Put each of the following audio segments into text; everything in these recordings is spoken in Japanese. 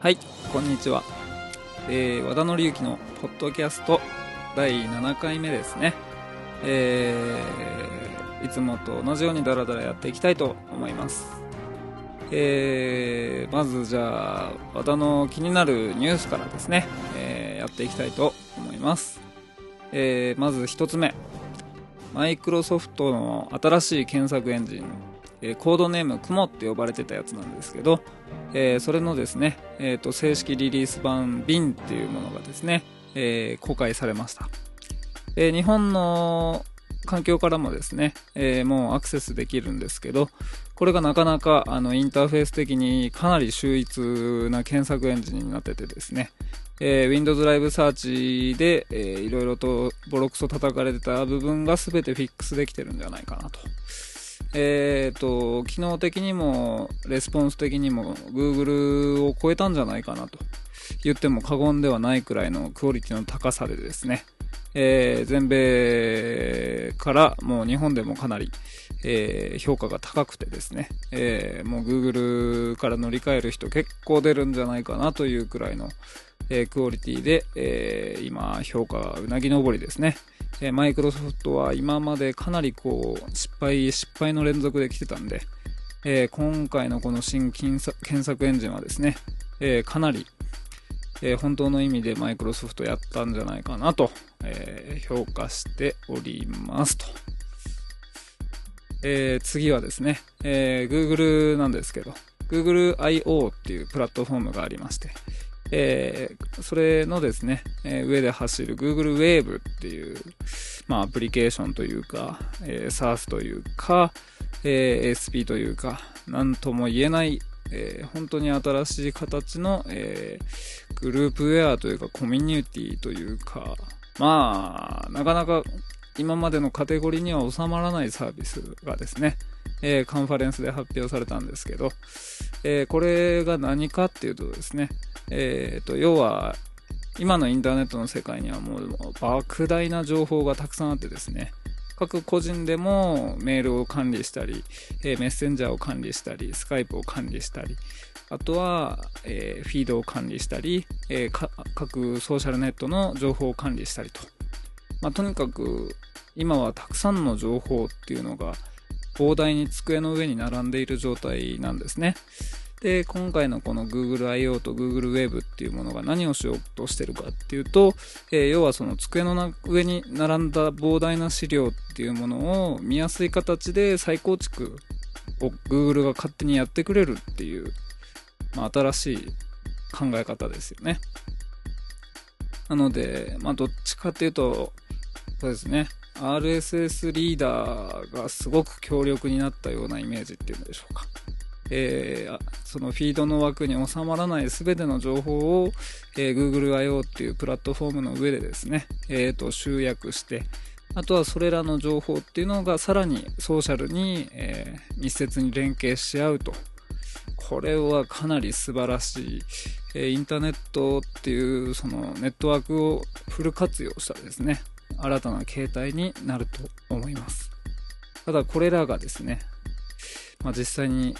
はい、こんにちは。えー、和田紀之のポッドキャスト第7回目ですね。えー、いつもと同じようにダラダラやっていきたいと思います。えー、まずじゃあ、和田の気になるニュースからですね、えー、やっていきたいと思います。えー、まず一つ目。マイクロソフトの新しい検索エンジン、えコードネームクモって呼ばれてたやつなんですけど、えーそれのですね、えーと正式リリース版 BIN っていうものがですね、えー公開されました、え日本の環境からもですね、えもうアクセスできるんですけどこれがなかなかあのインターフェース的にかなり秀逸な検索エンジンになっててですね、え Windows Live Search で、いろいろとボロクソ叩かれてた部分が全てフィックスできてるんじゃないかなと。えー、と、機能的にも、レスポンス的にも、Google を超えたんじゃないかなと。言っても過言ではないくらいのクオリティの高さでですね、えー全米からもう日本でもかなり、えー評価が高くてですね、えーもう Google から乗り換える人結構出るんじゃないかなというくらいの、えークオリティで、えー今評価がうなぎ登りですね。えマイクロソフトは今までかなりこう失敗失敗の連続で来てたんで、え今回のこの新検索エンジンはですね、えかなり、え本当の意味でマイクロソフトやったんじゃないかなと、え評価しておりますと。えー次はですね、えー Google なんですけど、Google I.O. っていうプラットフォームがありまして、えーそれのですね、えー上で走る Google Wave っていう、まあ、アプリケーションというか、えー SaaS というか、え SP というか、なんとも言えない、え本当に新しい形の、えグループウェアというかコミュニティというか、まあ、なかなか今までのカテゴリーには収まらないサービスがですね、えーカンファレンスで発表されたんですけど、えーこれが何かっていうとですね、えーと、要は、今のインターネットの世界にはもう莫大な情報がたくさんあってですね、各個人でもメールを管理したり、えーメッセンジャーを管理したり、スカイプを管理したり、あとは、えーフィードを管理したり、えー各ソーシャルネットの情報を管理したりと。まあ、とにかく、今はたくさんの情報っていうのが膨大に机の上に並んでいる状態なんですね。で、今回のこの Google I.O. と Google Web っていうものが何をしようとしてるかっていうと、えー要はその机の上に並んだ膨大な資料っていうものを見やすい形で再構築を Google が勝手にやってくれるっていう、まあ、新しい考え方ですよね。なので、まあ、どっちかっていうと、そうですね。RSS リーダーがすごく強力になったようなイメージっていうんでしょうか。えーそのフィードの枠に収まらない全ての情報を、えー Google I.O. っていうプラットフォームの上でですね、えーと集約して、あとはそれらの情報っていうのがさらにソーシャルに、えー密接に連携し合うと。これはかなり素晴らしい、えーインターネットっていうそのネットワークをフル活用したですね、新たな形態になると思います。ただこれらがですね、まあ、実際に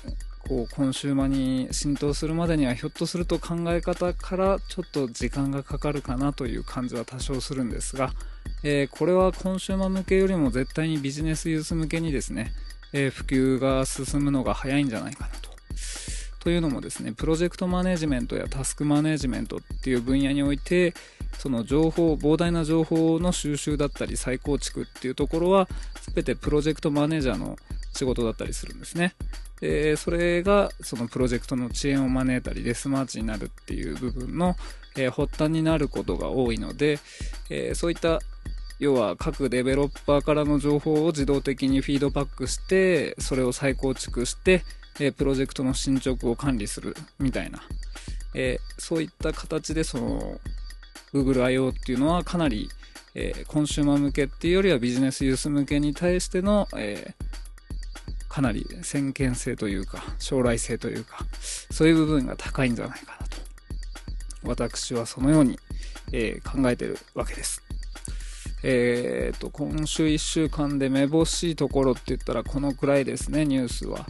こうコンシューマに浸透するまでにはひょっとすると考え方からちょっと時間がかかるかなという感じは多少するんですが、えーこれはコンシューマ向けよりも絶対にビジネスユース向けにですね、えー普及が進むのが早いんじゃないかなと。というのもですね、プロジェクトマネジメントやタスクマネジメントっていう分野において、その情報、膨大な情報の収集だったり再構築っていうところは、全てプロジェクトマネージャーの仕事だったりするんですね。でそれがそのプロジェクトの遅延を招いたりデスマーチになるっていう部分の、えー発端になることが多いので、えーそういった要は各デベロッパーからの情報を自動的にフィードバックしてそれを再構築して、えプロジェクトの進捗を管理するみたいな、えそういった形でその Google I.O. っていうのはかなり、えーコンシューマー向けっていうよりはビジネスユース向けに対しての、えーかなり先見性というか将来性というかそういう部分が高いんじゃないかなと。私はそのように、えー考えてるわけです。えー、と今週1週間でめぼしいところって言ったらこのくらいですねニュースは。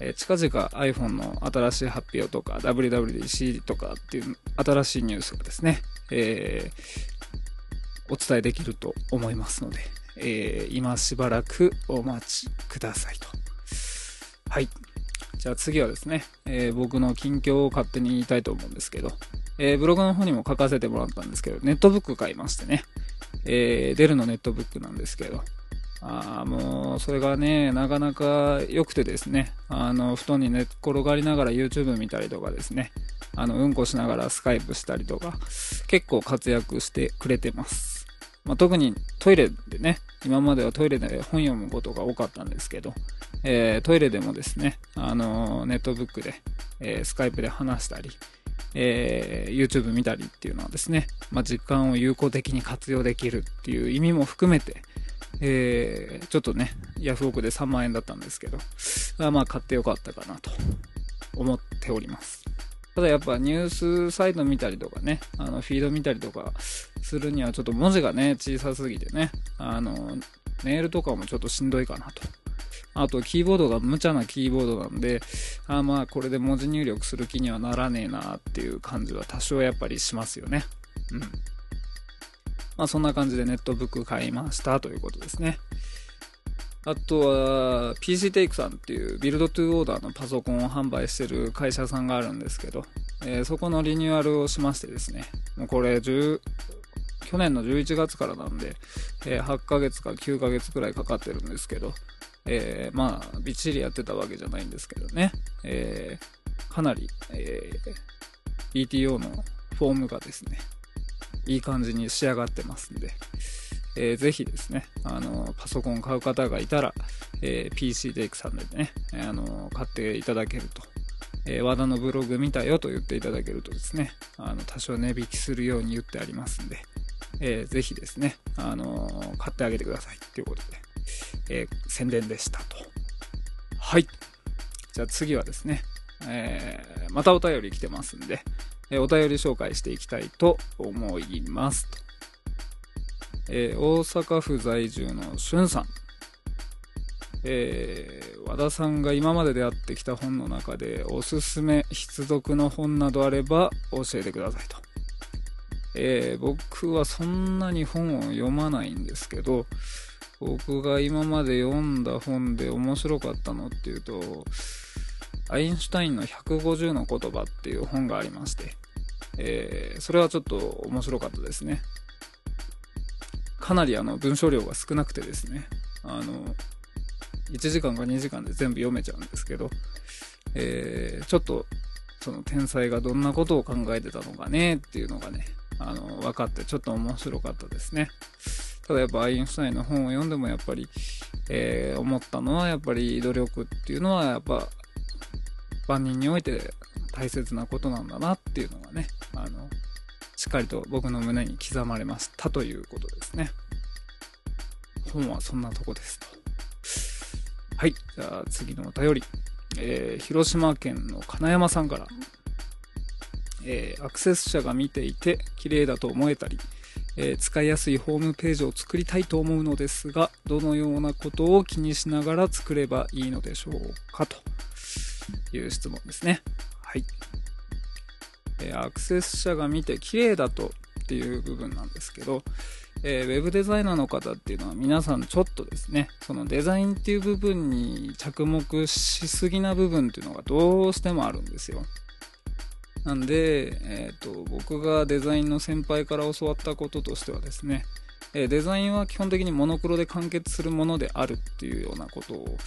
えー、近々 iPhone の新しい発表とか WWDC とかっていう新しいニュースをですね、えー、お伝えできると思いますので、えー、今しばらくお待ちくださいと。はい。じゃあ次はですね、えー、僕の近況を勝手に言いたいと思うんですけど、えー、ブログの方にも書かせてもらったんですけど、ネットブック買いましてね、えー、デルのネットブックなんですけど、あもう、それがね、なかなか良くてですね、あの、布団に寝っ転がりながら YouTube 見たりとかですね、あの、うんこしながらスカイプしたりとか、結構活躍してくれてます。まあ、特にトイレでね、今まではトイレで本読むことが多かったんですけど、えー、トイレでもですね、あの、ネットブックで、えー、スカイプで話したり、え YouTube 見たりっていうのはですね、まあ、時間を有効的に活用できるっていう意味も含めて、えちょっとね、ヤフオクで3万円だったんですけど、まあ買ってよかったかなと思っております。ただやっぱニュースサイト見たりとかね、あのフィード見たりとかするにはちょっと文字がね、小さすぎてね、あの、メールとかもちょっとしんどいかなと。あと、キーボードが無茶なキーボードなんで、あまあ、これで文字入力する気にはならねえなっていう感じは多少やっぱりしますよね。うん。まあ、そんな感じでネットブック買いましたということですね。あとは、PC テイクさんっていうビルドトゥーオーダーのパソコンを販売してる会社さんがあるんですけど、えー、そこのリニューアルをしましてですね、もうこれ10、去年の11月からなんで、えー、8ヶ月か9ヶ月くらいかかってるんですけど、えー、まあ、びっちりやってたわけじゃないんですけどね、えー、かなり、えー、PTO のフォームがですね、いい感じに仕上がってますんで、えー、ぜひですね、あの、パソコン買う方がいたら、えー、PC テイクさんでね、あの、買っていただけると、えー、和田のブログ見たよと言っていただけるとですね、あの、多少値引きするように言ってありますんで、えー、ぜひですね、あの買ってあげてくださいということで、え宣伝でしたと。はい。じゃあ次はですね、えまたお便り来てますんで、えお便り紹介していきたいと思います。えー、大阪府在住のしゅんさん。えー、和田さんが今まで出会ってきた本の中でおすすめ必読の本などあれば教えてくださいと。えー、僕はそんなに本を読まないんですけど、僕が今まで読んだ本で面白かったのっていうと、アインシュタインの150の言葉っていう本がありまして、えー、それはちょっと面白かったですね。かなりあの文章量が少なくてですね、あの、1時間か2時間で全部読めちゃうんですけど、えー、ちょっと、その天才がどんなことを考えてたのかねっていうのがね、あの、分かってちょっと面白かったですね。ただやっぱアインシュタインの本を読んでもやっぱり、えー、思ったのはやっぱり努力っていうのはやっぱ万人において大切なことなんだなっていうのがね、あの、しっかりと僕の胸に刻まれましたということですね。本はそんなとこですと。はい。じゃあ次のお便り。えー、広島県の金山さんから。えー、アクセス者が見ていて綺麗だと思えたり、えー、使いやすいホームページを作りたいと思うのですが、どのようなことを気にしながら作ればいいのでしょうかという質問ですね。はい。え、アクセス者が見て綺麗だとっていう部分なんですけど、えー、ウェブデザイナーの方っていうのは皆さんちょっとですね、そのデザインっていう部分に着目しすぎな部分っていうのがどうしてもあるんですよ。なんで、えっ、ー、と、僕がデザインの先輩から教わったこととしてはですね、えデザインは基本的にモノクロで完結するものであるっていうようなことを、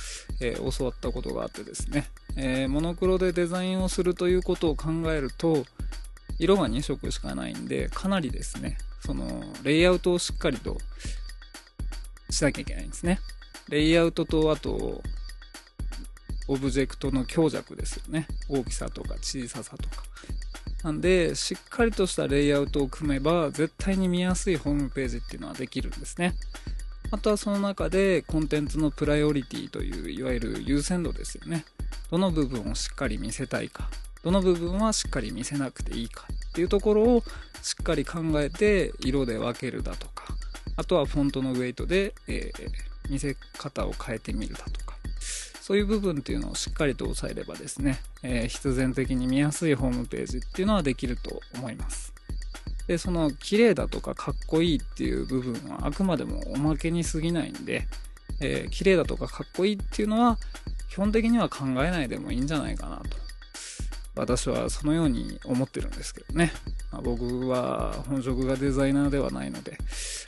え、教わったことがあってですね、え、モノクロでデザインをするということを考えると、色が2色しかないんで、かなりですね、その、レイアウトをしっかりとしなきゃいけないんですね。レイアウトと、あと、オブジェクトの強弱ですよね。大きさとか小ささとか。なんで、しっかりとしたレイアウトを組めば、絶対に見やすいホームページっていうのはできるんですね。あとはその中で、コンテンツのプライオリティという、いわゆる優先度ですよね。どの部分をしっかり見せたいか、どの部分はしっかり見せなくていいかっていうところをしっかり考えて、色で分けるだとか、あとはフォントのウェイトで、えー、見せ方を変えてみるだとか、そういう部分っていうのをしっかりと押さえればですね、えー、必然的に見やすいホームページっていうのはできると思います。で、その綺麗だとかかっこいいっていう部分はあくまでもおまけに過ぎないんで、えー、綺麗だとかかっこいいっていうのは基本的には考えないでもいいんじゃないかなと。私はそのように思ってるんですけどね。まあ、僕は本職がデザイナーではないので、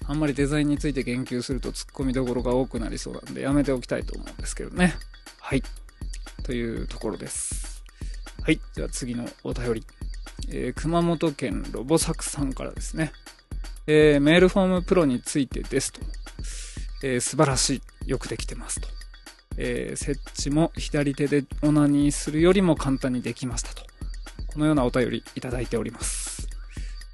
あんまりデザインについて言及すると突っ込みどころが多くなりそうなんでやめておきたいと思うんですけどね。はい。というところです。はい。じゃあ次のお便り。えー、熊本県ロボサクさんからですね。えー、メールフォームプロについてですと。えー、素晴らしい。よくできてますと。えー、設置も左手でオナニーするよりも簡単にできましたと。このようなお便りいただいております。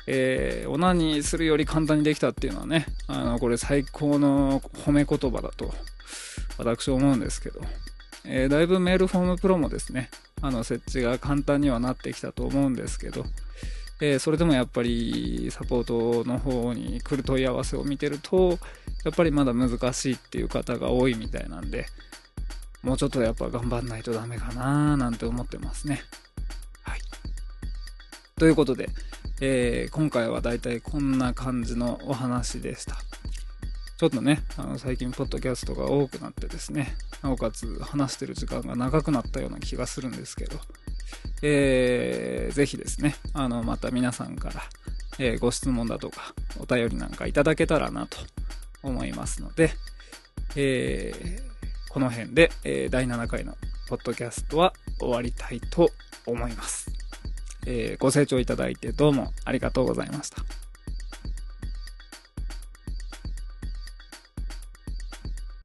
えー、オナニーするより簡単にできたっていうのはね、あの、これ最高の褒め言葉だと、私は思うんですけど、えー、だいぶメールフォームプロもですね、あの、設置が簡単にはなってきたと思うんですけど、えー、それでもやっぱりサポートの方に来る問い合わせを見てると、やっぱりまだ難しいっていう方が多いみたいなんで、もうちょっとやっぱ頑張んないとダメかなーなんて思ってますね。はい。ということで、えー、今回はだいたいこんな感じのお話でした。ちょっとね、あの最近ポッドキャストが多くなってですね、なおかつ話してる時間が長くなったような気がするんですけど、えー、ぜひですね、あの、また皆さんから、えー、ご質問だとか、お便りなんかいただけたらなと思いますので、えー、この辺で、えー、第7回のポッドキャストは終わりたいと思います。えー、ご清聴いただいてどうもありがとうございました。